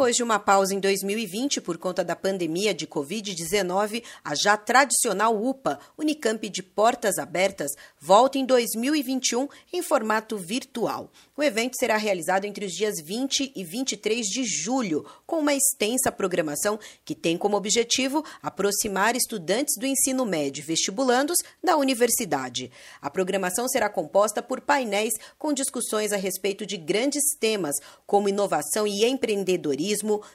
Depois de uma pausa em 2020 por conta da pandemia de Covid-19, a já tradicional UPA, Unicamp de Portas Abertas, volta em 2021 em formato virtual. O evento será realizado entre os dias 20 e 23 de julho, com uma extensa programação que tem como objetivo aproximar estudantes do ensino médio vestibulandos da universidade. A programação será composta por painéis com discussões a respeito de grandes temas como inovação e empreendedorismo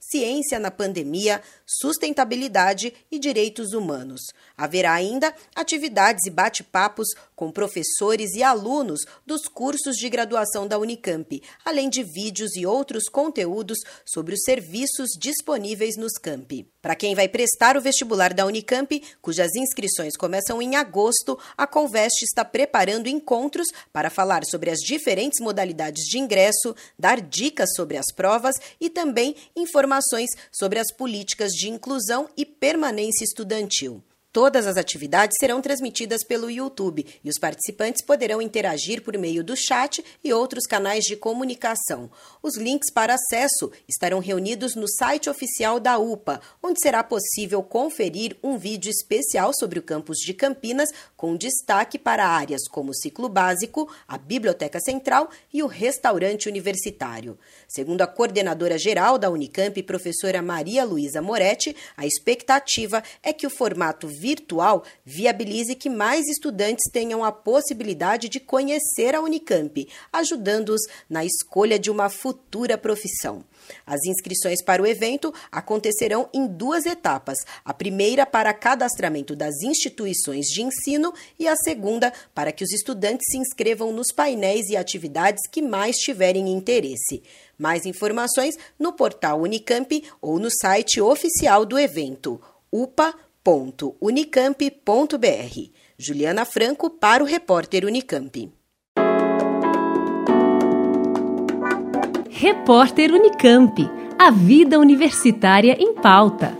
ciência na pandemia, sustentabilidade e direitos humanos. Haverá ainda atividades e bate-papos com professores e alunos dos cursos de graduação da Unicamp, além de vídeos e outros conteúdos sobre os serviços disponíveis nos campi. Para quem vai prestar o vestibular da Unicamp, cujas inscrições começam em agosto, a Conveste está preparando encontros para falar sobre as diferentes modalidades de ingresso, dar dicas sobre as provas e informações sobre as políticas de inclusão e permanência estudantil. Todas as atividades serão transmitidas pelo YouTube e os participantes poderão interagir por meio do chat e outros canais de comunicação. Os links para acesso estarão reunidos no site oficial da UPA, onde será possível conferir um vídeo especial sobre o campus de Campinas, com destaque para áreas como o ciclo básico, a biblioteca central e o restaurante universitário. Segundo a coordenadora geral da Unicamp, professora Maria Luísa Moretti, a expectativa é que o formato virtual viabilize que mais estudantes tenham a possibilidade de conhecer a Unicamp, ajudando-os na escolha de uma futura profissão. As inscrições para o evento acontecerão em duas etapas: a primeira para cadastramento das instituições de ensino e a segunda para que os estudantes se inscrevam nos painéis e atividades que mais tiverem interesse. Mais informações no portal Unicamp ou no site oficial do evento upa.com www.unicamp.br. Juliana Franco para o repórter Unicamp. Repórter Unicamp. A vida universitária em pauta.